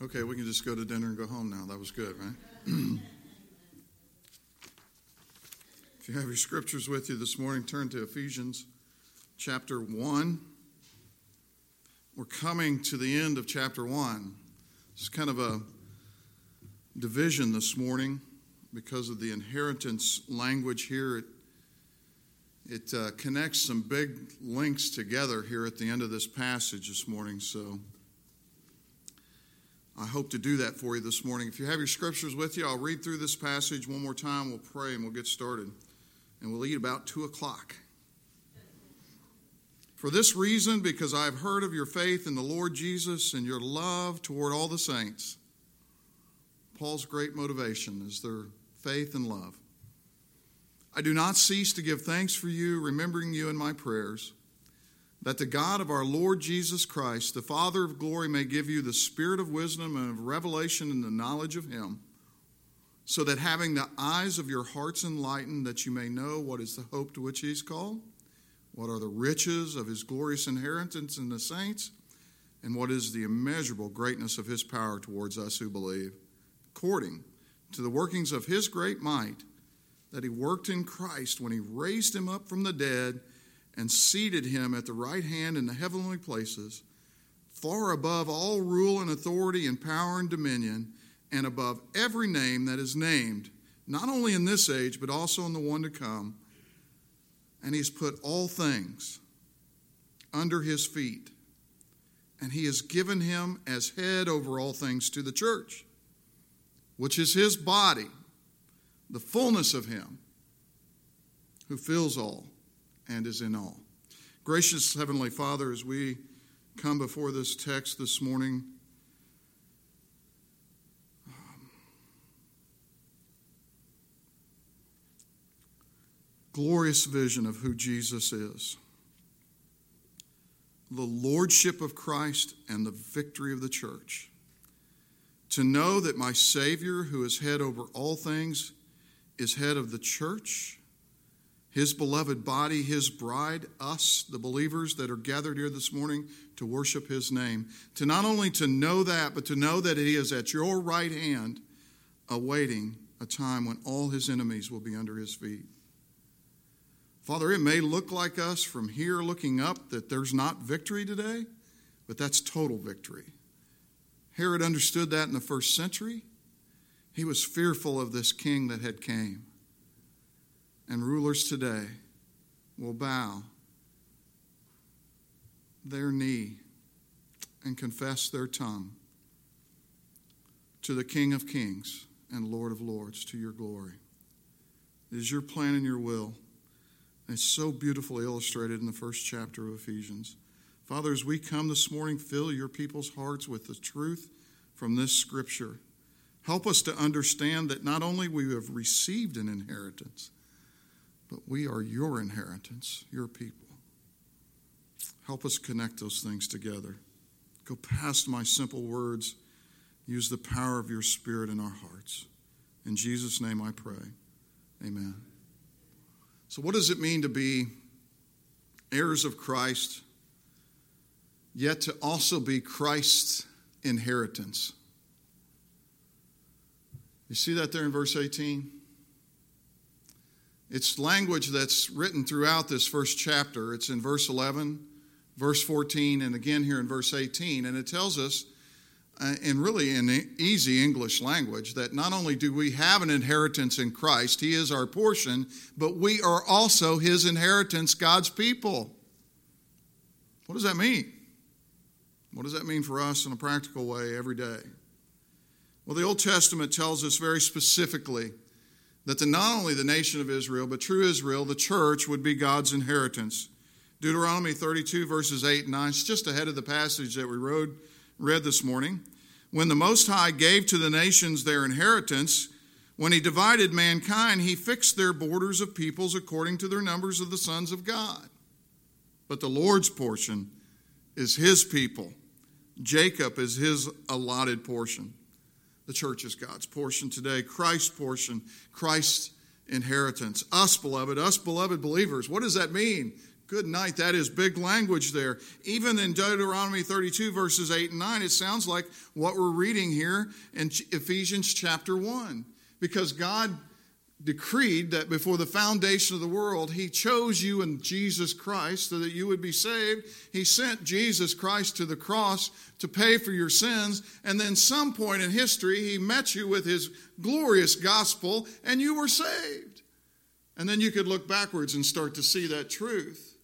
Okay, we can just go to dinner and go home now. That was good, right? if you have your scriptures with you this morning, turn to Ephesians chapter 1. We're coming to the end of chapter 1. It's kind of a division this morning because of the inheritance language here. It, it uh, connects some big links together here at the end of this passage this morning, so I hope to do that for you this morning. If you have your scriptures with you, I'll read through this passage one more time. We'll pray and we'll get started. And we'll eat about 2 o'clock. For this reason, because I have heard of your faith in the Lord Jesus and your love toward all the saints. Paul's great motivation is their faith and love. I do not cease to give thanks for you, remembering you in my prayers that the God of our Lord Jesus Christ, the Father of glory, may give you the spirit of wisdom and of revelation in the knowledge of Him, so that having the eyes of your hearts enlightened, that you may know what is the hope to which He is called, what are the riches of His glorious inheritance in the saints, and what is the immeasurable greatness of His power towards us who believe, according to the workings of His great might that He worked in Christ when He raised Him up from the dead and seated him at the right hand in the heavenly places, far above all rule and authority and power and dominion, and above every name that is named, not only in this age, but also in the one to come. And he's put all things under his feet. And he has given him as head over all things to the church, which is his body, the fullness of him who fills all and is in all. Gracious Heavenly Father, as we come before this text this morning, glorious vision of who Jesus is the lordship of Christ and the victory of the church. To know that my Savior, who is head over all things, is head of the church his beloved body, his bride, us, the believers that are gathered here this morning to worship his name. To not only to know that, but to know that he is at your right hand awaiting a time when all his enemies will be under his feet. Father, it may look like us from here looking up that there's not victory today, but that's total victory. Herod understood that in the first century. He was fearful of this king that had came and rulers today will bow their knee and confess their tongue to the King of Kings and Lord of Lords to your glory. It is your plan and your will. It's so beautifully illustrated in the first chapter of Ephesians. Father, as we come this morning, fill your people's hearts with the truth from this scripture. Help us to understand that not only we have received an inheritance, but we are your inheritance, your people. Help us connect those things together. Go past my simple words. Use the power of your Spirit in our hearts. In Jesus' name I pray. Amen. So, what does it mean to be heirs of Christ, yet to also be Christ's inheritance? You see that there in verse 18? It's language that's written throughout this first chapter. It's in verse 11, verse 14, and again here in verse 18. And it tells us, uh, in really in easy English language, that not only do we have an inheritance in Christ, He is our portion, but we are also His inheritance, God's people. What does that mean? What does that mean for us in a practical way every day? Well, the Old Testament tells us very specifically that the, not only the nation of Israel, but true Israel, the church, would be God's inheritance. Deuteronomy 32, verses 8 and 9, it's just ahead of the passage that we read, read this morning. When the Most High gave to the nations their inheritance, when he divided mankind, he fixed their borders of peoples according to their numbers of the sons of God. But the Lord's portion is his people. Jacob is his allotted portion. The church is God's portion today, Christ's portion, Christ's inheritance. Us, beloved, us, beloved believers. What does that mean? Good night. That is big language there. Even in Deuteronomy 32, verses 8 and 9, it sounds like what we're reading here in Ephesians chapter 1. Because God decreed that before the foundation of the world, He chose you in Jesus Christ so that you would be saved. He sent Jesus Christ to the cross to pay for your sins. And then, some point in history, He met you with His glorious gospel and you were saved. And then you could look backwards and start to see that truth,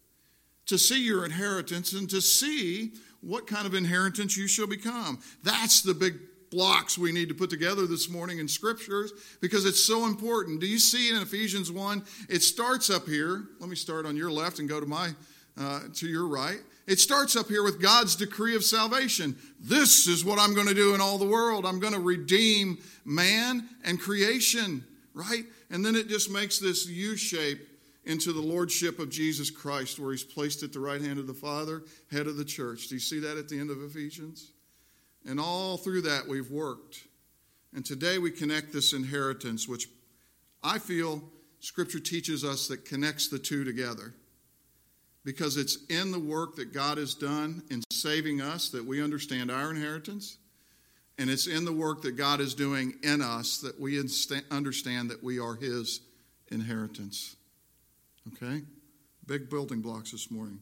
to see your inheritance, and to see what kind of inheritance you shall become. That's the big blocks we need to put together this morning in scriptures because it's so important. Do you see in Ephesians 1? It starts up here. Let me start on your left and go to my uh, to your right. It starts up here with God's decree of salvation. This is what I'm going to do in all the world. I'm going to redeem man and creation, right? And then it just makes this U shape into the lordship of Jesus Christ, where he's placed at the right hand of the Father, head of the church. Do you see that at the end of Ephesians? And all through that, we've worked. And today we connect this inheritance, which I feel Scripture teaches us that connects the two together. Because it's in the work that God has done in saving us that we understand our inheritance. And it's in the work that God is doing in us that we understand that we are His inheritance. Okay? Big building blocks this morning.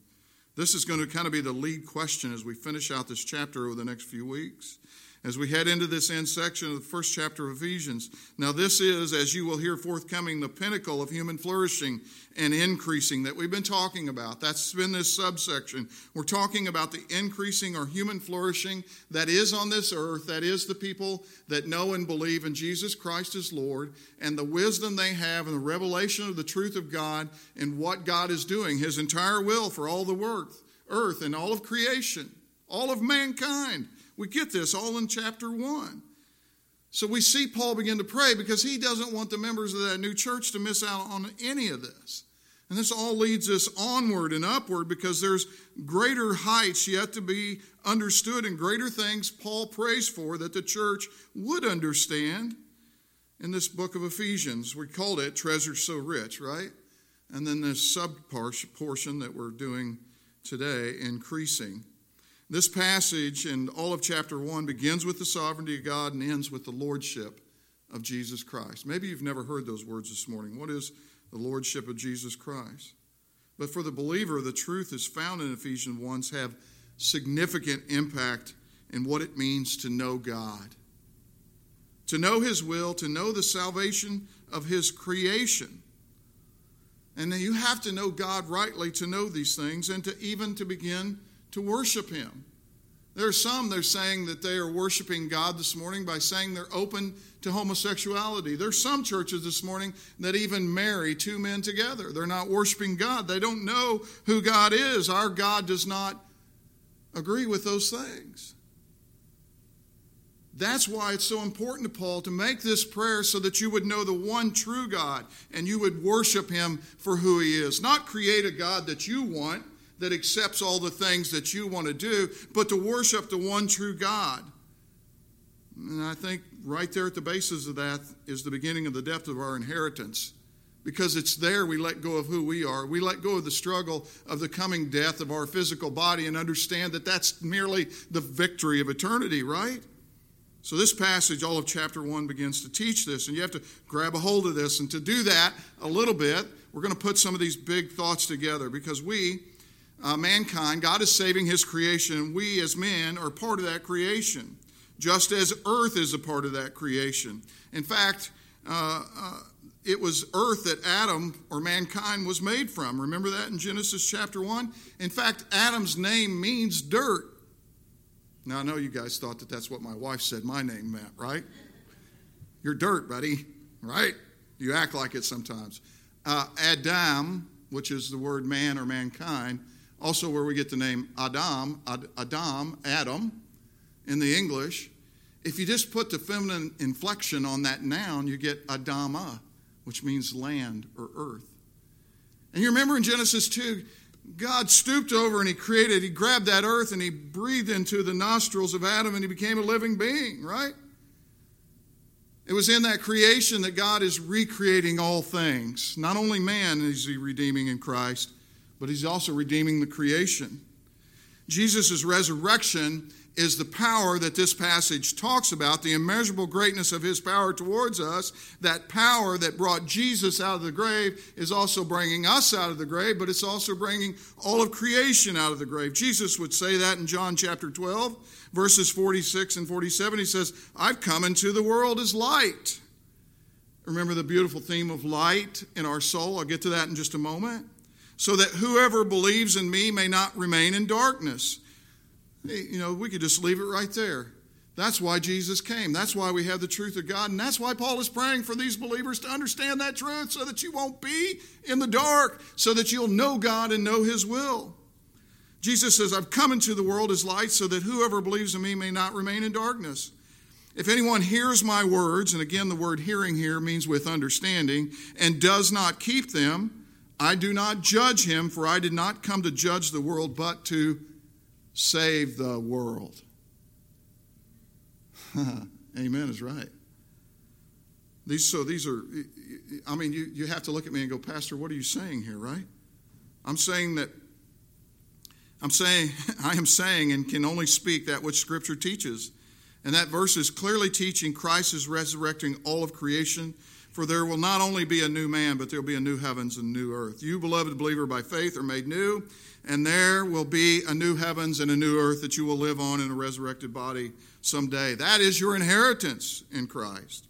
This is going to kind of be the lead question as we finish out this chapter over the next few weeks. As we head into this end section of the first chapter of Ephesians. Now, this is, as you will hear forthcoming, the pinnacle of human flourishing and increasing that we've been talking about. That's been this subsection. We're talking about the increasing or human flourishing that is on this earth, that is the people that know and believe in Jesus Christ as Lord, and the wisdom they have and the revelation of the truth of God and what God is doing, His entire will for all the work, earth and all of creation, all of mankind. We get this all in chapter 1. So we see Paul begin to pray because he doesn't want the members of that new church to miss out on any of this. And this all leads us onward and upward because there's greater heights yet to be understood and greater things Paul prays for that the church would understand in this book of Ephesians. We called it Treasure So Rich, right? And then this sub portion that we're doing today, increasing. This passage and all of chapter 1 begins with the sovereignty of God and ends with the lordship of Jesus Christ. Maybe you've never heard those words this morning. What is the lordship of Jesus Christ? But for the believer, the truth is found in Ephesians 1 have significant impact in what it means to know God. To know His will, to know the salvation of His creation. And you have to know God rightly to know these things and to even to begin to worship Him. There are some, they're saying that they are worshiping God this morning by saying they're open to homosexuality. There's some churches this morning that even marry two men together. They're not worshiping God. They don't know who God is. Our God does not agree with those things. That's why it's so important to Paul to make this prayer so that you would know the one true God and you would worship him for who he is. Not create a God that you want, that accepts all the things that you want to do, but to worship the one true God. And I think right there at the basis of that is the beginning of the depth of our inheritance. Because it's there we let go of who we are. We let go of the struggle of the coming death of our physical body and understand that that's merely the victory of eternity, right? So, this passage, all of chapter 1, begins to teach this, and you have to grab a hold of this. And to do that a little bit, we're going to put some of these big thoughts together because we, uh, mankind, God is saving his creation. We as men are part of that creation, just as earth is a part of that creation. In fact, uh, uh, it was earth that Adam or mankind was made from. Remember that in Genesis chapter 1? In fact, Adam's name means dirt. Now, I know you guys thought that that's what my wife said my name meant, right? You're dirt, buddy, right? You act like it sometimes. Uh, Adam, which is the word man or mankind, also where we get the name Adam, Adam, Adam in the English. If you just put the feminine inflection on that noun, you get Adama, which means land or earth. And you remember in Genesis 2, God stooped over and he created, he grabbed that earth and he breathed into the nostrils of Adam and he became a living being, right? It was in that creation that God is recreating all things. Not only man is he redeeming in Christ, but he's also redeeming the creation. Jesus' resurrection is the power that this passage talks about, the immeasurable greatness of his power towards us. That power that brought Jesus out of the grave is also bringing us out of the grave, but it's also bringing all of creation out of the grave. Jesus would say that in John chapter 12, verses 46 and 47. He says, I've come into the world as light. Remember the beautiful theme of light in our soul? I'll get to that in just a moment. So that whoever believes in me may not remain in darkness. You know, we could just leave it right there. That's why Jesus came. That's why we have the truth of God. And that's why Paul is praying for these believers to understand that truth so that you won't be in the dark, so that you'll know God and know His will. Jesus says, I've come into the world as light so that whoever believes in me may not remain in darkness. If anyone hears my words, and again, the word hearing here means with understanding, and does not keep them, I do not judge him, for I did not come to judge the world, but to save the world. Amen is right. These, so these are, I mean, you, you have to look at me and go, Pastor, what are you saying here, right? I'm saying that, I'm saying, I am saying and can only speak that which Scripture teaches. And that verse is clearly teaching Christ is resurrecting all of creation. For there will not only be a new man, but there will be a new heavens and new earth. You, beloved believer, by faith are made new and there will be a new heavens and a new earth that you will live on in a resurrected body someday. That is your inheritance in Christ.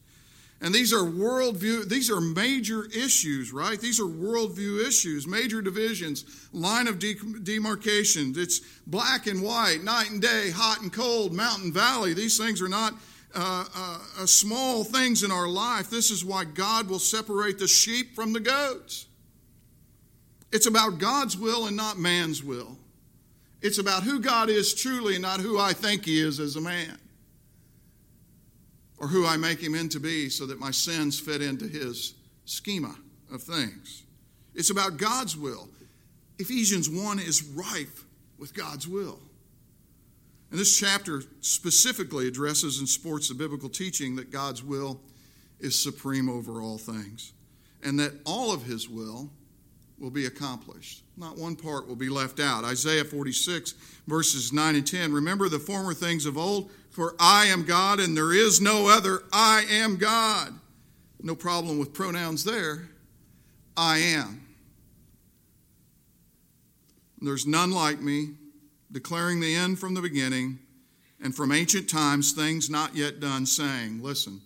And these are worldview, these are major issues, right? These are worldview issues, major divisions, line of demarcation. It's black and white, night and day, hot and cold, mountain, valley. These things are not uh, uh, uh small things in our life. This is why God will separate the sheep from the goats. It's about God's will and not man's will. It's about who God is truly and not who I think He is as a man or who I make Him into be so that my sins fit into His schema of things. It's about God's will. Ephesians 1 is rife with God's will. And this chapter specifically addresses and supports the biblical teaching that God's will is supreme over all things and that all of His will will be accomplished. Not one part will be left out. Isaiah 46, verses 9 and 10. Remember the former things of old, for I am God and there is no other. I am God. No problem with pronouns there. I am. There's none like me, declaring the end from the beginning, and from ancient times things not yet done, saying, Listen,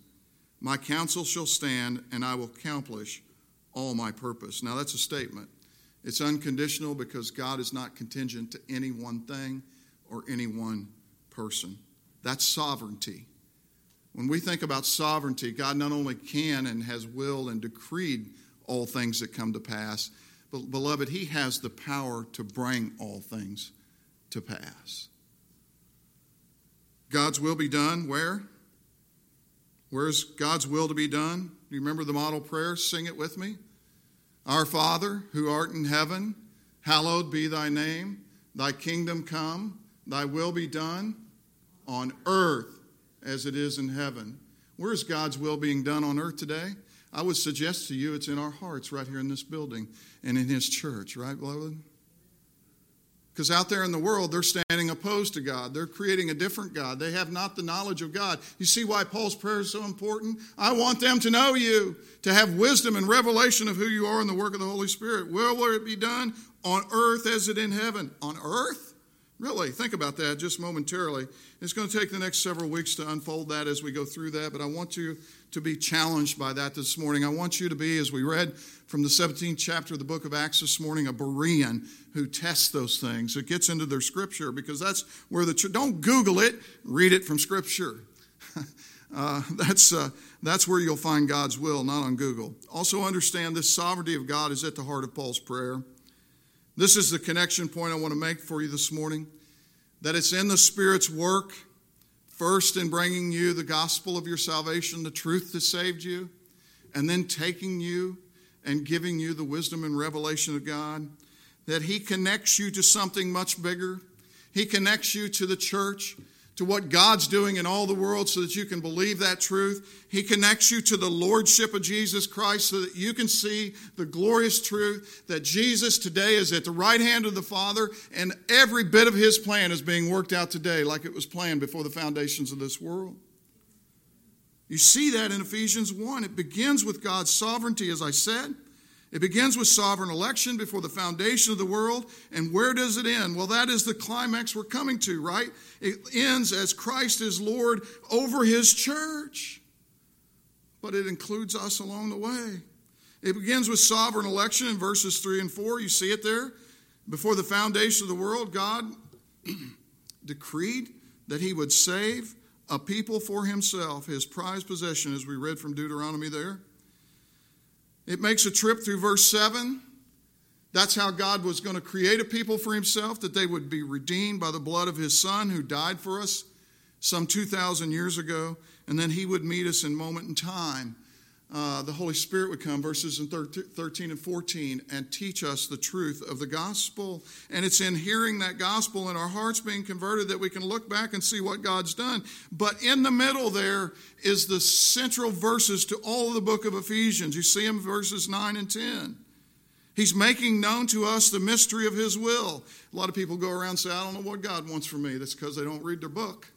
my counsel shall stand, and I will accomplish all my purpose. Now, that's a statement. It's unconditional because God is not contingent to any one thing or any one person. That's sovereignty. When we think about sovereignty, God not only can and has willed and decreed all things that come to pass, but beloved, He has the power to bring all things to pass. God's will be done where? Where's God's will to be done? Do you remember the model prayer? Sing it with me. Our Father, who art in heaven, hallowed be thy name. Thy kingdom come, thy will be done on earth as it is in heaven. Where is God's will being done on earth today? I would suggest to you it's in our hearts right here in this building and in His church, right, beloved? Because out there in the world, they're standing opposed to God. They're creating a different God. They have not the knowledge of God. You see why Paul's prayer is so important? I want them to know you, to have wisdom and revelation of who you are in the work of the Holy Spirit. Where will it be done? On earth as it in heaven. On earth? Really, think about that just momentarily. It's going to take the next several weeks to unfold that as we go through that, but I want you to be challenged by that this morning. I want you to be, as we read from the 17th chapter of the book of Acts this morning, a Berean who tests those things. It gets into their scripture because that's where the, don't Google it, read it from scripture. uh, that's, uh, that's where you'll find God's will, not on Google. Also, understand this sovereignty of God is at the heart of Paul's prayer. This is the connection point I want to make for you this morning that it's in the Spirit's work, first in bringing you the gospel of your salvation, the truth that saved you, and then taking you and giving you the wisdom and revelation of God, that He connects you to something much bigger. He connects you to the church to what God's doing in all the world so that you can believe that truth. He connects you to the Lordship of Jesus Christ so that you can see the glorious truth that Jesus today is at the right hand of the Father and every bit of His plan is being worked out today like it was planned before the foundations of this world. You see that in Ephesians 1. It begins with God's sovereignty, as I said. It begins with sovereign election before the foundation of the world. And where does it end? Well, that is the climax we're coming to, right? It ends as Christ is Lord over his church. But it includes us along the way. It begins with sovereign election in verses 3 and 4. You see it there. Before the foundation of the world, God decreed that he would save a people for himself, his prized possession, as we read from Deuteronomy there. It makes a trip through verse 7. That's how God was going to create a people for himself, that they would be redeemed by the blood of his Son who died for us some 2,000 years ago, and then he would meet us in moment in time the Holy Spirit would come, verses in 13 and 14, and teach us the truth of the gospel. And it's in hearing that gospel and our hearts being converted that we can look back and see what God's done. But in the middle there is the central verses to all of the book of Ephesians. You see them verses 9 and 10. He's making known to us the mystery of His will. A lot of people go around and say, I don't know what God wants from me. That's because they don't read their book.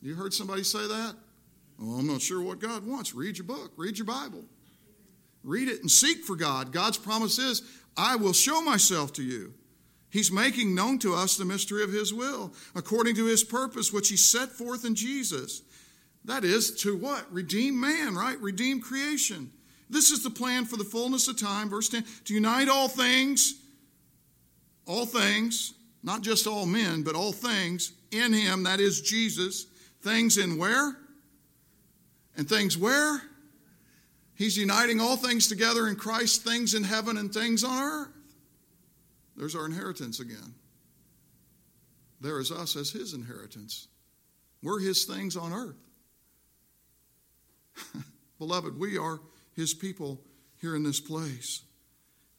You heard somebody say that? Well, I'm not sure what God wants. Read your book, read your Bible. Read it and seek for God. God's promise is, I will show myself to you. He's making known to us the mystery of His will, according to His purpose, which He set forth in Jesus. That is, to what? Redeem man, right? Redeem creation. This is the plan for the fullness of time. Verse 10 to unite all things, all things, not just all men, but all things in Him, that is Jesus. Things in where? And things where? He's uniting all things together in Christ, things in heaven and things on earth. There's our inheritance again. There is us as his inheritance. We're his things on earth. Beloved, we are his people here in this place.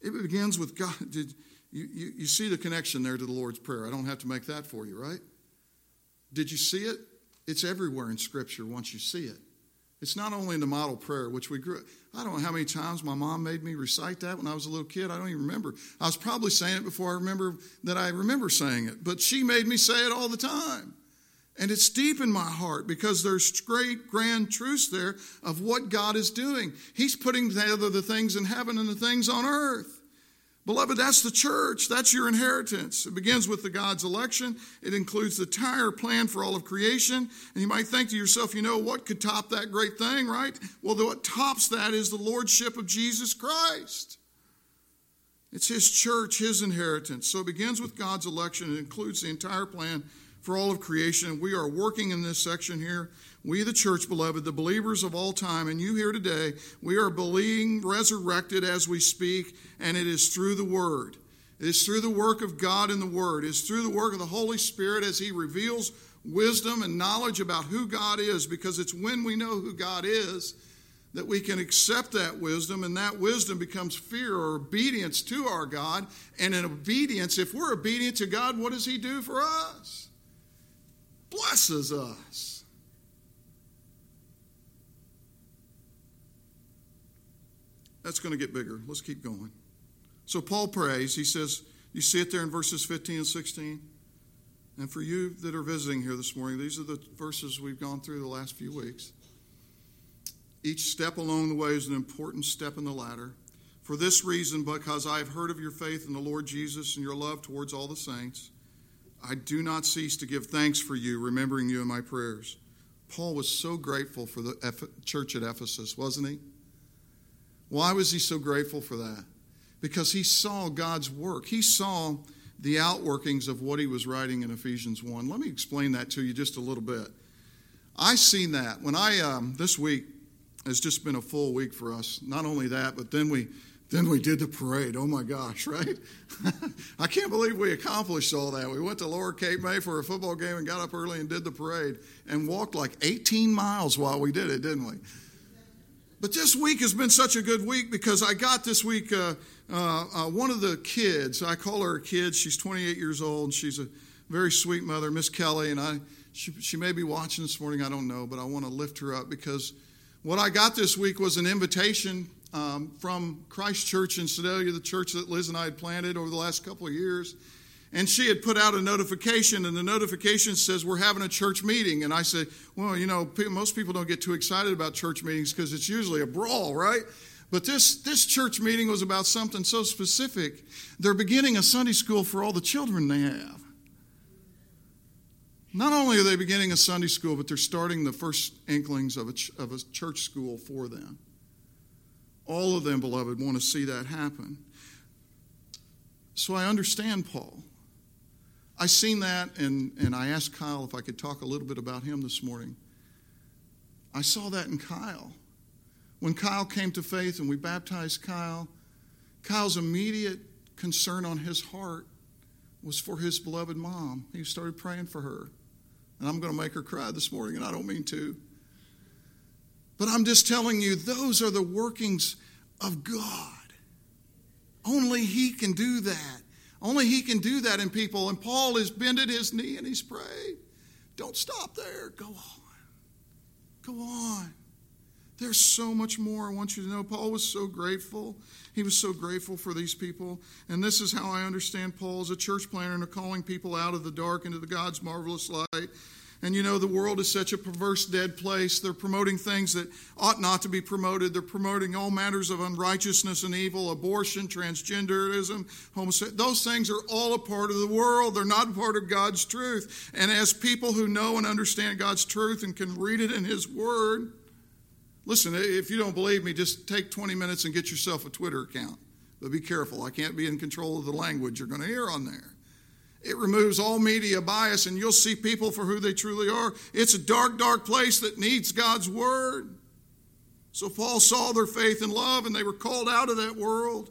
It begins with God. Did you, you, you see the connection there to the Lord's Prayer? I don't have to make that for you, right? Did you see it? It's everywhere in Scripture once you see it. It's not only in the model prayer, which we grew. I don't know how many times my mom made me recite that when I was a little kid. I don't even remember. I was probably saying it before I remember that I remember saying it, but she made me say it all the time. And it's deep in my heart because there's great, grand truths there of what God is doing. He's putting together the things in heaven and the things on earth. Beloved, that's the church. That's your inheritance. It begins with the God's election. It includes the entire plan for all of creation. And you might think to yourself, you know, what could top that great thing, right? Well, what tops that is the lordship of Jesus Christ. It's his church, his inheritance. So it begins with God's election. It includes the entire plan for all of creation. We are working in this section here we, the church, beloved, the believers of all time, and you here today, we are being resurrected as we speak, and it is through the Word. It is through the work of God in the Word. It is through the work of the Holy Spirit as He reveals wisdom and knowledge about who God is, because it's when we know who God is that we can accept that wisdom, and that wisdom becomes fear or obedience to our God. And in obedience, if we're obedient to God, what does He do for us? Blesses us. That's going to get bigger. Let's keep going. So Paul prays. He says, you see it there in verses 15 and 16? And for you that are visiting here this morning, these are the verses we've gone through the last few weeks. Each step along the way is an important step in the ladder. For this reason, because I have heard of your faith in the Lord Jesus and your love towards all the saints, I do not cease to give thanks for you, remembering you in my prayers. Paul was so grateful for the church at Ephesus, wasn't he? Why was he so grateful for that? Because he saw God's work. He saw the outworkings of what he was writing in Ephesians 1. Let me explain that to you just a little bit. I seen that when I um, this week has just been a full week for us. Not only that, but then we then we did the parade. Oh my gosh, right? I can't believe we accomplished all that. We went to Lower Cape May for a football game and got up early and did the parade and walked like 18 miles while we did it, didn't we? But this week has been such a good week because I got this week uh, uh, uh, one of the kids. I call her a kid. She's 28 years old. She's a very sweet mother, Miss Kelly, and I she, she may be watching this morning, I don't know, but I want to lift her up because what I got this week was an invitation um, from Christ Church in Sedalia, the church that Liz and I had planted over the last couple of years. And she had put out a notification, and the notification says, We're having a church meeting. And I said, Well, you know, most people don't get too excited about church meetings because it's usually a brawl, right? But this, this church meeting was about something so specific. They're beginning a Sunday school for all the children they have. Not only are they beginning a Sunday school, but they're starting the first inklings of a, ch- of a church school for them. All of them, beloved, want to see that happen. So I understand Paul. I seen that, and, and I asked Kyle if I could talk a little bit about him this morning. I saw that in Kyle. When Kyle came to faith and we baptized Kyle, Kyle's immediate concern on his heart was for his beloved mom. He started praying for her. And I'm going to make her cry this morning, and I don't mean to. But I'm just telling you, those are the workings of God. Only He can do that. Only He can do that in people. And Paul has bended his knee and he's prayed. Don't stop there. Go on. Go on. There's so much more I want you to know. Paul was so grateful. He was so grateful for these people. And this is how I understand Paul as a church planner and calling people out of the dark into the God's marvelous light. And you know, the world is such a perverse, dead place. They're promoting things that ought not to be promoted. They're promoting all matters of unrighteousness and evil, abortion, transgenderism, homosexuality. Those things are all a part of the world. They're not part of God's truth. And as people who know and understand God's truth and can read it in His Word, Listen, if you don't believe me, just take 20 minutes and get yourself a Twitter account. But be careful, I can't be in control of the language you're going to hear on there. It removes all media bias, and you'll see people for who they truly are. It's a dark, dark place that needs God's word. So Paul saw their faith and love, and they were called out of that world.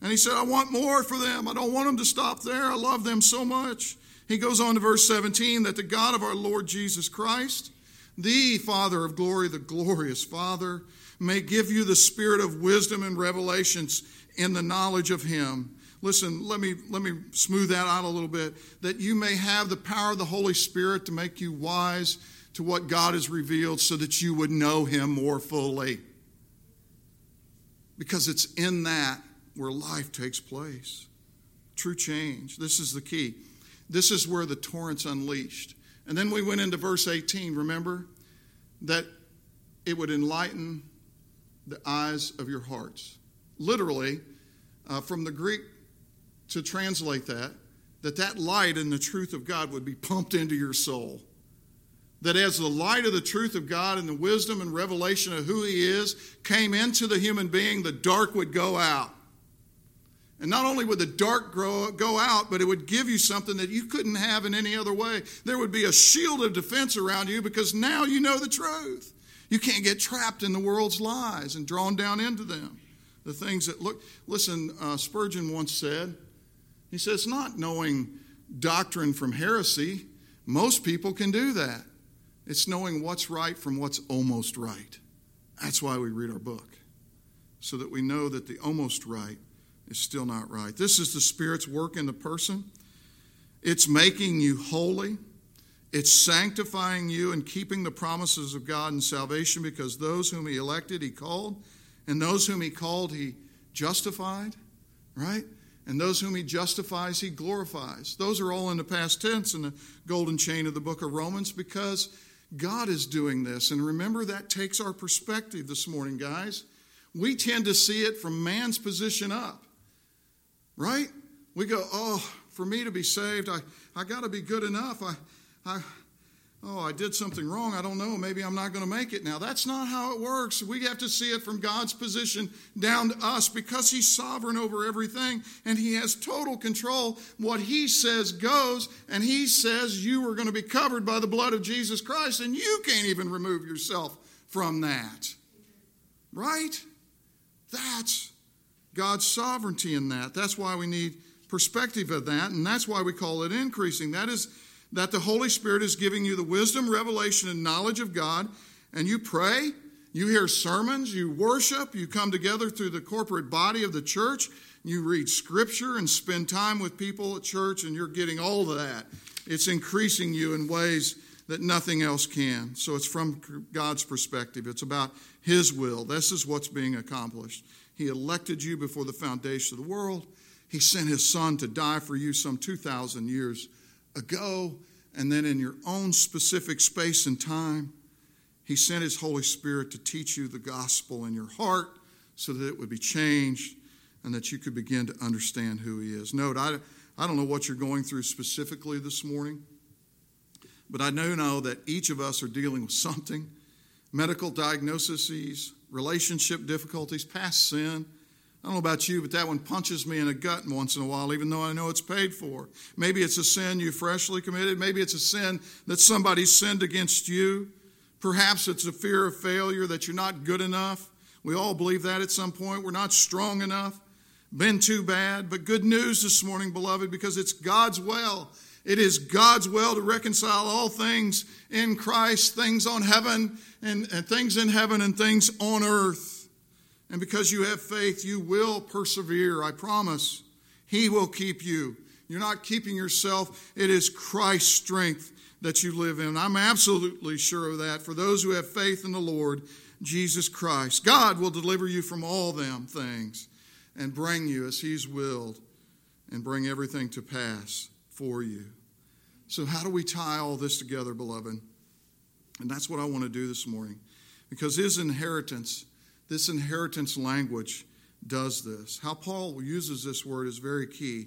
And he said, I want more for them. I don't want them to stop there. I love them so much. He goes on to verse 17 that the God of our Lord Jesus Christ, the Father of glory, the glorious Father, may give you the spirit of wisdom and revelations in the knowledge of Him. Listen, let me, let me smooth that out a little bit. That you may have the power of the Holy Spirit to make you wise to what God has revealed so that you would know Him more fully. Because it's in that where life takes place. True change. This is the key. This is where the torrent's unleashed. And then we went into verse 18, remember? That it would enlighten the eyes of your hearts. Literally, uh, from the Greek to translate that, that that light and the truth of God would be pumped into your soul. That as the light of the truth of God and the wisdom and revelation of who He is came into the human being, the dark would go out. And not only would the dark grow, go out, but it would give you something that you couldn't have in any other way. There would be a shield of defense around you because now you know the truth. You can't get trapped in the world's lies and drawn down into them. The things that look. Listen, uh, Spurgeon once said, he says, not knowing doctrine from heresy. Most people can do that. It's knowing what's right from what's almost right. That's why we read our book, so that we know that the almost right is still not right. This is the Spirit's work in the person. It's making you holy. It's sanctifying you and keeping the promises of God in salvation because those whom He elected, He called, and those whom He called, He justified, right? And those whom He justifies, He glorifies. Those are all in the past tense in the golden chain of the book of Romans because God is doing this. And remember, that takes our perspective this morning, guys. We tend to see it from man's position up. Right? We go, oh, for me to be saved, I, I got to be good enough. I, I, oh, I did something wrong. I don't know. Maybe I'm not going to make it now. That's not how it works. We have to see it from God's position down to us because He's sovereign over everything and He has total control. What He says goes, and He says you are going to be covered by the blood of Jesus Christ, and you can't even remove yourself from that. Right? That's God's sovereignty in that. That's why we need perspective of that, and that's why we call it increasing. That is that the Holy Spirit is giving you the wisdom, revelation, and knowledge of God, and you pray, you hear sermons, you worship, you come together through the corporate body of the church, you read scripture and spend time with people at church, and you're getting all of that. It's increasing you in ways that nothing else can. So it's from God's perspective, it's about His will. This is what's being accomplished. He elected you before the foundation of the world. He sent His Son to die for you some 2,000 years ago. And then in your own specific space and time, He sent His Holy Spirit to teach you the gospel in your heart so that it would be changed and that you could begin to understand who He is. Note, I, I don't know what you're going through specifically this morning, but I do know that each of us are dealing with something medical diagnoses, relationship difficulties, past sin. I don't know about you, but that one punches me in the gut once in a while, even though I know it's paid for. Maybe it's a sin you freshly committed. Maybe it's a sin that somebody sinned against you. Perhaps it's a fear of failure that you're not good enough. We all believe that at some point. We're not strong enough been too bad. But good news this morning, beloved, because it's God's will. It is God's will to reconcile all things in Christ, things on heaven and, and things in heaven and things on earth. And because you have faith, you will persevere. I promise. He will keep you. You're not keeping yourself. It is Christ's strength that you live in. I'm absolutely sure of that. For those who have faith in the Lord Jesus Christ, God will deliver you from all them things and bring you as He's willed and bring everything to pass for you. So, how do we tie all this together, beloved? And that's what I want to do this morning. Because His inheritance, this inheritance language, does this. How Paul uses this word is very key.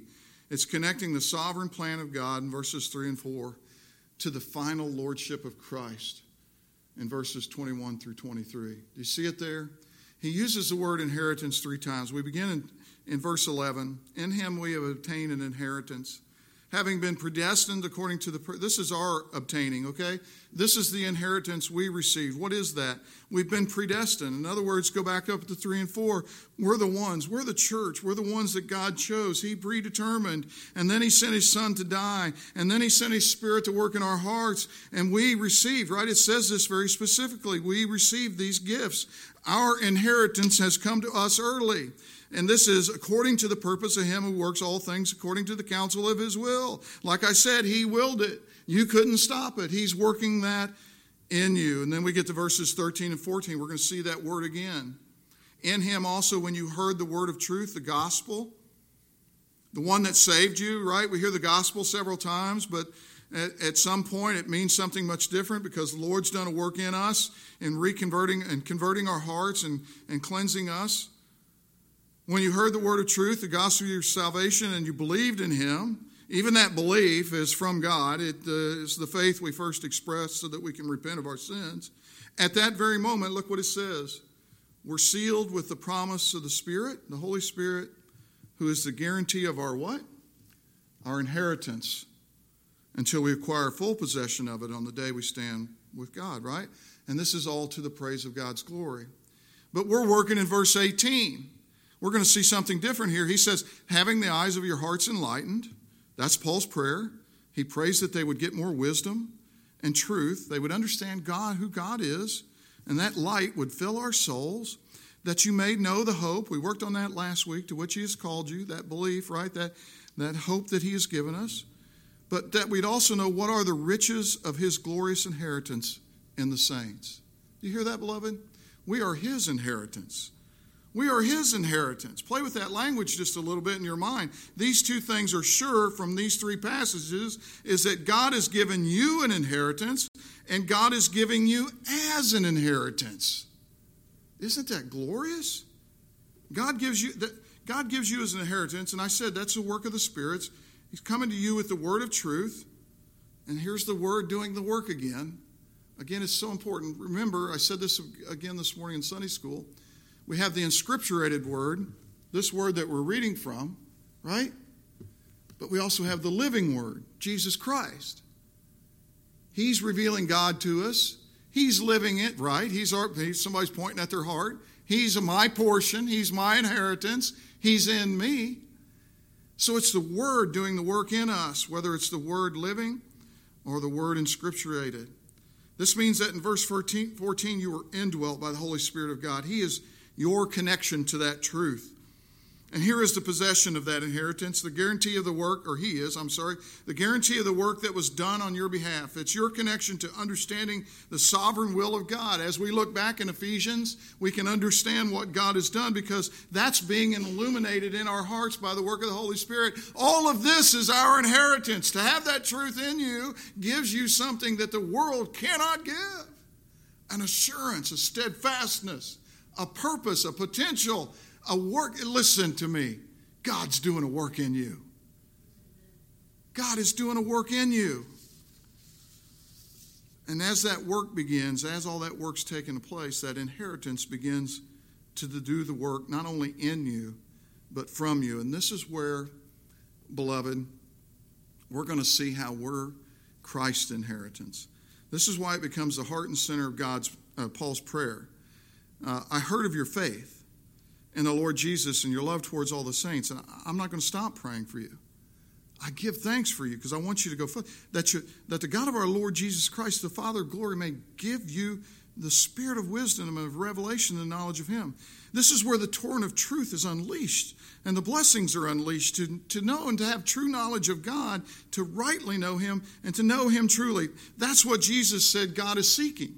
It's connecting the sovereign plan of God in verses 3 and 4 to the final lordship of Christ in verses 21 through 23. Do you see it there? He uses the word inheritance three times. We begin in, in verse 11 In him we have obtained an inheritance having been predestined according to the this is our obtaining okay? This is the inheritance we received. What is that? We've been predestined. In other words go back up to 3 and 4 we're the ones. We're the church. We're the ones that god chose. He predetermined. And then he sent his son to die. And then he sent his spirit to work in our hearts. And we received right? It says this very specifically. We received these gifts. Our inheritance has come to us early and this is according to the purpose of him who works all things according to the counsel of his will. Like I said, he willed it. You couldn't stop it. He's working that in you. And then we get to verses 13 and 14. We're going to see that word again. In him also, when you heard the word of truth, the gospel, the one that saved you, right? We hear the gospel several times, but at, at, some point it means something much different because the Lord's done a work in us in reconverting and converting our hearts and, and cleansing us. When you heard the word of truth, the gospel of your salvation, and you believed in him, even that belief is from God. It uh, is the faith we first express so that we can repent of our sins. At that very moment, look what it says. We're sealed with the promise of the Spirit, the Holy Spirit, who is the guarantee of our what? Our inheritance until we acquire full possession of it on the day we stand with God, right? And this is all to the praise of God's glory. But we're working in verse 18 we're going to see something different here. He says, having the eyes of your hearts enlightened. That's Paul's prayer. He prays that they would get more wisdom and truth. They would understand God, who God is, and that light would fill our souls, that you may know the hope. We worked on that last week, to which He has called you, that belief, right? That, that hope that He has given us. But that we'd also know what are the riches of His glorious inheritance in the saints. Do you hear that, beloved? We are His inheritance. We are his inheritance. Play with that language just a little bit in your mind. These two things are sure from these three passages is that God has given you an inheritance and God is giving you as an inheritance. Isn't that glorious? God gives you that God gives you as an inheritance and I said that's the work of the spirits. He's coming to you with the word of truth. And here's the word doing the work again. Again, it's so important. Remember, I said this again this morning in Sunday school we have the inscripturated word, this word that we're reading from, right? But we also have the living word, Jesus Christ. He's revealing God to us. He's living it, right? He's our, somebody's pointing at their heart. He's my portion. He's my inheritance. He's in me. So it's the Word doing the work in us, whether it's the Word living or the Word inscripturated. This means that in verse 14, 14 you were indwelt by the Holy Spirit of God. He is your connection to that truth. And here is the possession of that inheritance, the guarantee of the work, or he is, I'm sorry, the guarantee of the work that was done on your behalf. It's your connection to understanding the sovereign will of God. As we look back in Ephesians, we can understand what God has done because that's being illuminated in our hearts by the work of the Holy Spirit. All of this is our inheritance. To have that truth in you gives you something that the world cannot give an assurance, a steadfastness, a purpose, a potential a work. Listen to me. God's doing a work in you. God is doing a work in you. And as that work begins, as all that work's taking place, that inheritance begins to do the work not only in you, but from you. And this is where, beloved, we're going to see how we're Christ's inheritance. This is why it becomes the heart and center of God's uh, Paul's prayer. Uh, I heard of your faith in the Lord Jesus and your love towards all the saints. And I'm not going to stop praying for you. I give thanks for you because I want you to go. That, you, that the God of our Lord Jesus Christ, the Father of glory, may give you the spirit of wisdom and of revelation and knowledge of Him. This is where the torrent of truth is unleashed and the blessings are unleashed to, to know and to have true knowledge of God, to rightly know Him and to know Him truly. That's what Jesus said God is seeking.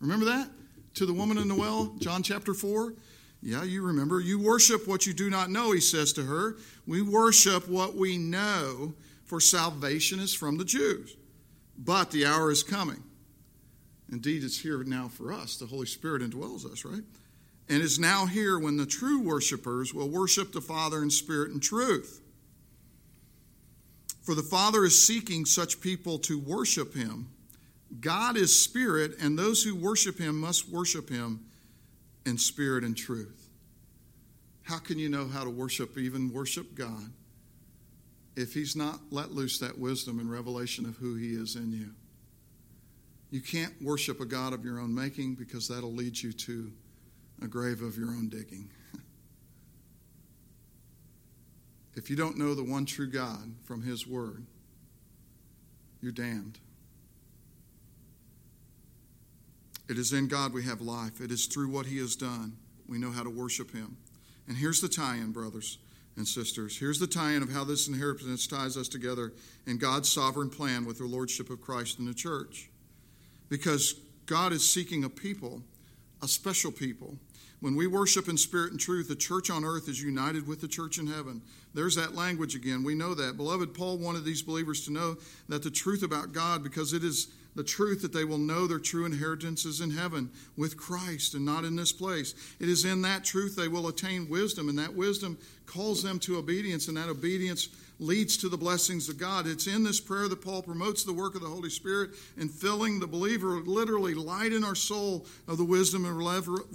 Remember that? To the woman in the well, John chapter 4. Yeah, you remember. You worship what you do not know, he says to her. We worship what we know, for salvation is from the Jews. But the hour is coming. Indeed, it's here now for us. The Holy Spirit indwells us, right? And is now here when the true worshipers will worship the Father in spirit and truth. For the Father is seeking such people to worship him. God is spirit, and those who worship him must worship him in spirit and truth. How can you know how to worship, even worship God, if He's not let loose that wisdom and revelation of who He is in you? You can't worship a God of your own making because that'll lead you to a grave of your own digging. if you don't know the one true God from His Word, you're damned. It is in God we have life. It is through what He has done we know how to worship Him. And here's the tie in, brothers and sisters. Here's the tie in of how this inheritance ties us together in God's sovereign plan with the Lordship of Christ in the church. Because God is seeking a people, a special people. When we worship in spirit and truth, the church on earth is united with the church in heaven. There's that language again. We know that. Beloved, Paul wanted these believers to know that the truth about God, because it is the truth that they will know their true inheritance is in heaven with Christ and not in this place. It is in that truth they will attain wisdom, and that wisdom calls them to obedience, and that obedience leads to the blessings of God. It's in this prayer that Paul promotes the work of the Holy Spirit in filling the believer, literally light in our soul of the wisdom and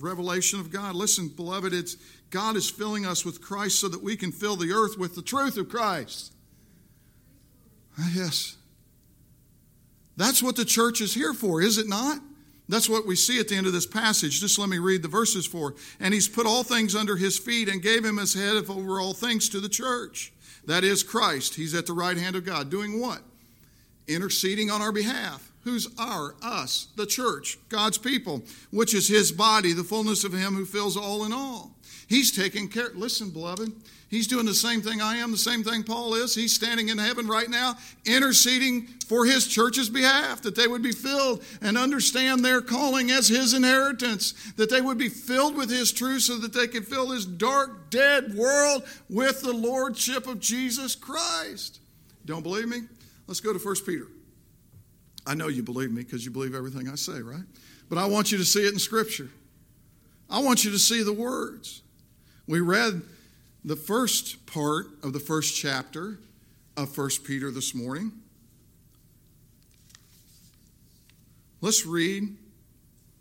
revelation of God. Listen, beloved, it's God is filling us with Christ so that we can fill the earth with the truth of Christ. Ah, yes. That's what the church is here for, is it not? That's what we see at the end of this passage. Just let me read the verses for. And he's put all things under his feet and gave him as head over all things to the church. That is Christ. He's at the right hand of God. Doing what? Interceding on our behalf. Who's our? Us, the church, God's people, which is his body, the fullness of him who fills all in all. He's taking care. Listen, beloved, He's doing the same thing I am, the same thing Paul is. He's standing in heaven right now, interceding for his church's behalf, that they would be filled and understand their calling as his inheritance, that they would be filled with his truth so that they could fill this dark, dead world with the lordship of Jesus Christ. Don't believe me? Let's go to 1 Peter. I know you believe me because you believe everything I say, right? But I want you to see it in Scripture. I want you to see the words. We read the first part of the first chapter of 1 Peter this morning. Let's read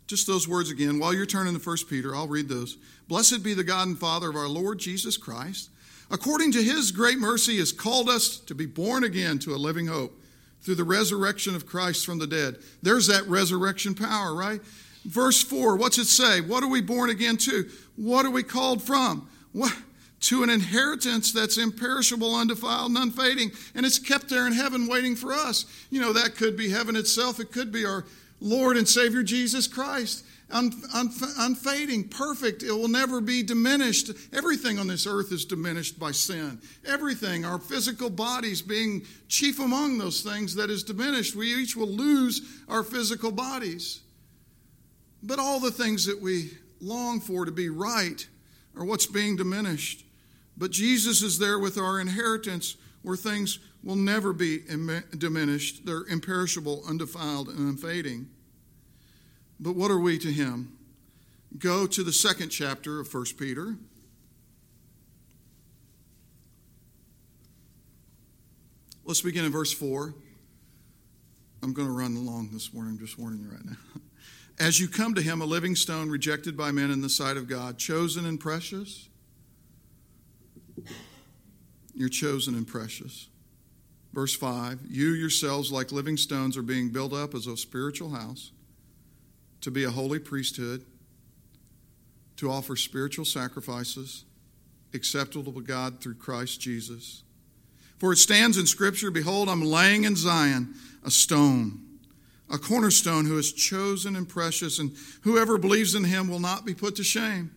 just those words again. While you're turning to 1 Peter, I'll read those. Blessed be the God and Father of our Lord Jesus Christ. According to his great mercy, has called us to be born again to a living hope through the resurrection of Christ from the dead. There's that resurrection power, right? Verse 4, what's it say? What are we born again to? What are we called from? What? to an inheritance that's imperishable, undefiled, and unfading, and it's kept there in heaven waiting for us. You know, that could be heaven itself, it could be our Lord and Savior Jesus Christ. un, un, unfading, perfect. It will never be diminished. Everything on this earth is diminished by sin. Everything, our physical bodies being chief among those things that is diminished. We each will lose our physical bodies. But all the things that we long for to be right are what's being diminished. But Jesus is there with our inheritance where things will never be diminished. They're imperishable, undefiled, and unfading. But what are we to him? Go to the second chapter of 1 Peter. Let's begin in verse 4. I'm going to run along this morning. I'm just warning you right now. As you come to him, a living stone rejected by men in the sight of God, chosen and precious. You're chosen and precious. Verse 5 You yourselves, like living stones, are being built up as a spiritual house to be a holy priesthood, to offer spiritual sacrifices acceptable to God through Christ Jesus. For it stands in Scripture Behold, I'm laying in Zion a stone, a cornerstone who is chosen and precious, and whoever believes in him will not be put to shame.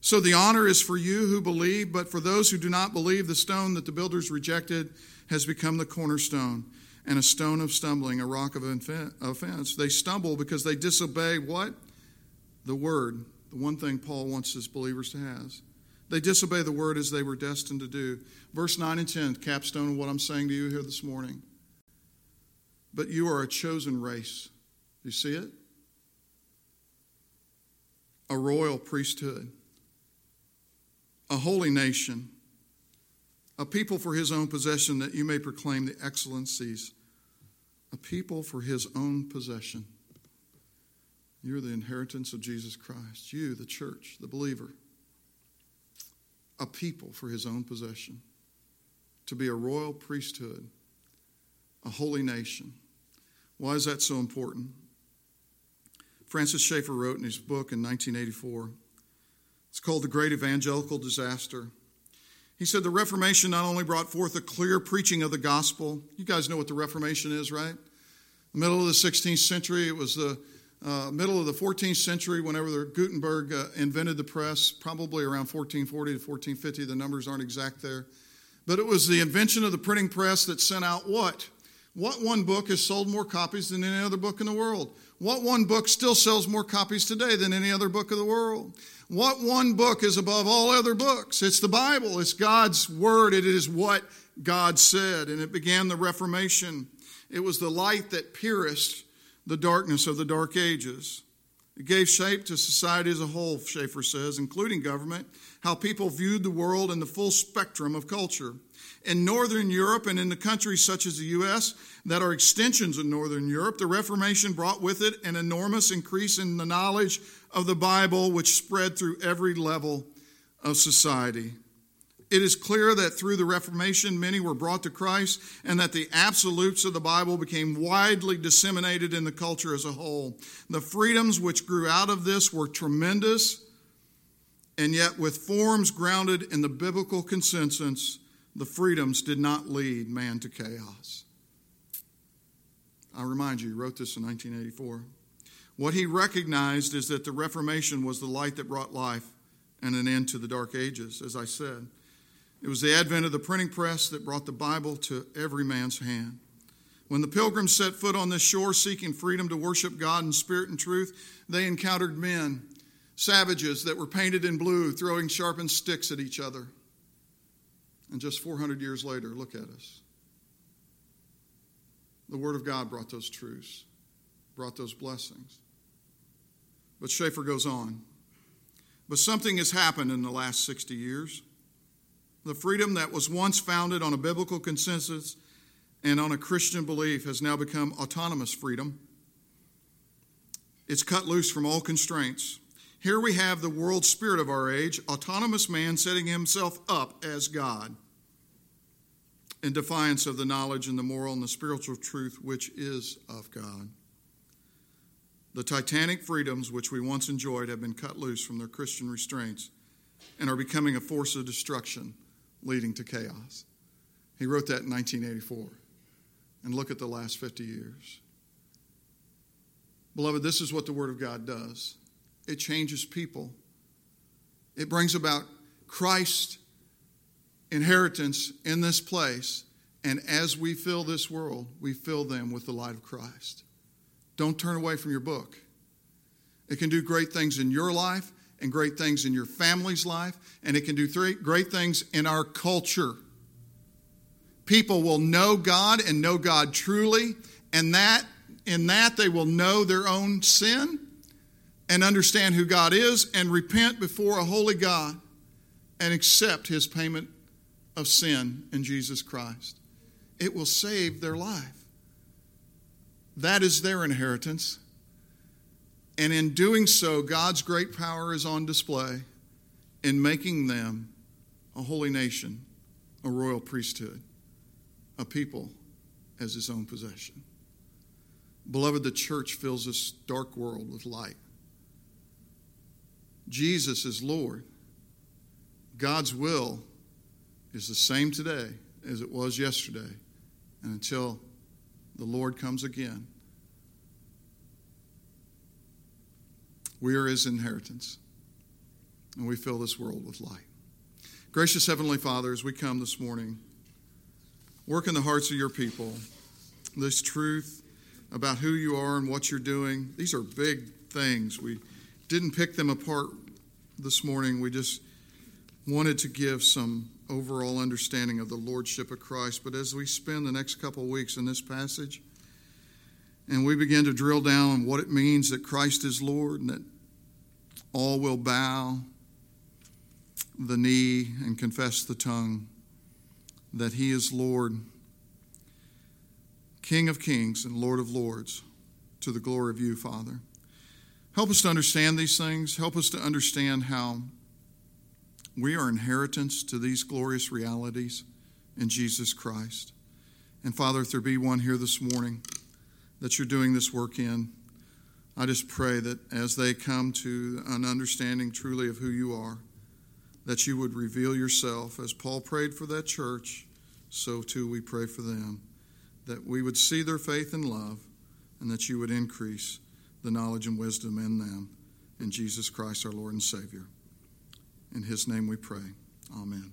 So the honor is for you who believe, but for those who do not believe, the stone that the builders rejected has become the cornerstone and a stone of stumbling, a rock of offense. They stumble because they disobey what? The word, the one thing Paul wants his believers to have. They disobey the word as they were destined to do. Verse 9 and 10, capstone of what I'm saying to you here this morning. But you are a chosen race. You see it? A royal priesthood, a holy nation, a people for his own possession, that you may proclaim the excellencies a people for his own possession. You're the inheritance of Jesus Christ. You, the church, the believer, a people for his own possession. To be a royal priesthood, a holy nation. Why is that so important? Francis Schaeffer wrote in his book in 1984. It's called The Great Evangelical Disaster. He said the Reformation not only brought forth a clear preaching of the gospel, you guys know what the Reformation is, right? The middle of the 16th century, it was the uh, middle of the 14th century, whenever the Gutenberg uh, invented the press, probably around 1440 to 1450. The numbers aren't exact there. But it was the invention of the printing press that sent out what? What one book has sold more copies than any other book in the world? What one book still sells more copies today than any other book of the world? What one book is above all other books? It's the Bible. It's God's Word. It is what God said. And it began the Reformation. It was the light that pierced the darkness of the dark ages. It gave shape to society as a whole, Schaeffer says, including government, how people viewed the world and the full spectrum of culture. In Northern Europe and in the countries such as the U.S. that are extensions of Northern Europe, the Reformation brought with it an enormous increase in the knowledge of the Bible, which spread through every level of society. It is clear that through the Reformation, many were brought to Christ and that the absolutes of the Bible became widely disseminated in the culture as a whole. The freedoms which grew out of this were tremendous, and yet, with forms grounded in the biblical consensus, the freedoms did not lead man to chaos. I remind you, he wrote this in 1984. What he recognized is that the Reformation was the light that brought life and an end to the dark ages, as I said. It was the advent of the printing press that brought the Bible to every man's hand. When the pilgrims set foot on this shore seeking freedom to worship God in spirit and truth, they encountered men, savages that were painted in blue, throwing sharpened sticks at each other. And just 400 years later, look at us. The Word of God brought those truths, brought those blessings. But Schaeffer goes on. But something has happened in the last 60 years. The freedom that was once founded on a biblical consensus and on a Christian belief has now become autonomous freedom. It's cut loose from all constraints. Here we have the world spirit of our age, autonomous man setting himself up as God in defiance of the knowledge and the moral and the spiritual truth which is of God. The titanic freedoms which we once enjoyed have been cut loose from their Christian restraints and are becoming a force of destruction leading to chaos. He wrote that in 1984. And look at the last 50 years. Beloved, this is what the Word of God does it changes people, it brings about Christ inheritance in this place. And as we fill this world, we fill them with the light of Christ. Don't turn away from your book. It can do great things in your life and great things in your family's life, and it can do three great things in our culture. People will know God and know God truly, and that in that they will know their own sin and understand who God is and repent before a holy God and accept his payment of sin in Jesus Christ. It will save their life. That is their inheritance. And in doing so, God's great power is on display in making them a holy nation, a royal priesthood, a people as his own possession. Beloved, the church fills this dark world with light. Jesus is Lord. God's will is the same today as it was yesterday and until the Lord comes again. We are his inheritance, and we fill this world with light. Gracious Heavenly Father, as we come this morning, work in the hearts of your people this truth about who you are and what you're doing. These are big things. We didn't pick them apart this morning. We just wanted to give some overall understanding of the lordship of Christ. But as we spend the next couple weeks in this passage, and we begin to drill down on what it means that Christ is Lord and that all will bow the knee and confess the tongue that He is Lord, King of kings and Lord of lords, to the glory of you, Father. Help us to understand these things. Help us to understand how we are inheritance to these glorious realities in Jesus Christ. And Father, if there be one here this morning that you're doing this work in, I just pray that as they come to an understanding truly of who you are, that you would reveal yourself. As Paul prayed for that church, so too we pray for them. That we would see their faith and love, and that you would increase the knowledge and wisdom in them. In Jesus Christ, our Lord and Savior. In his name we pray. Amen.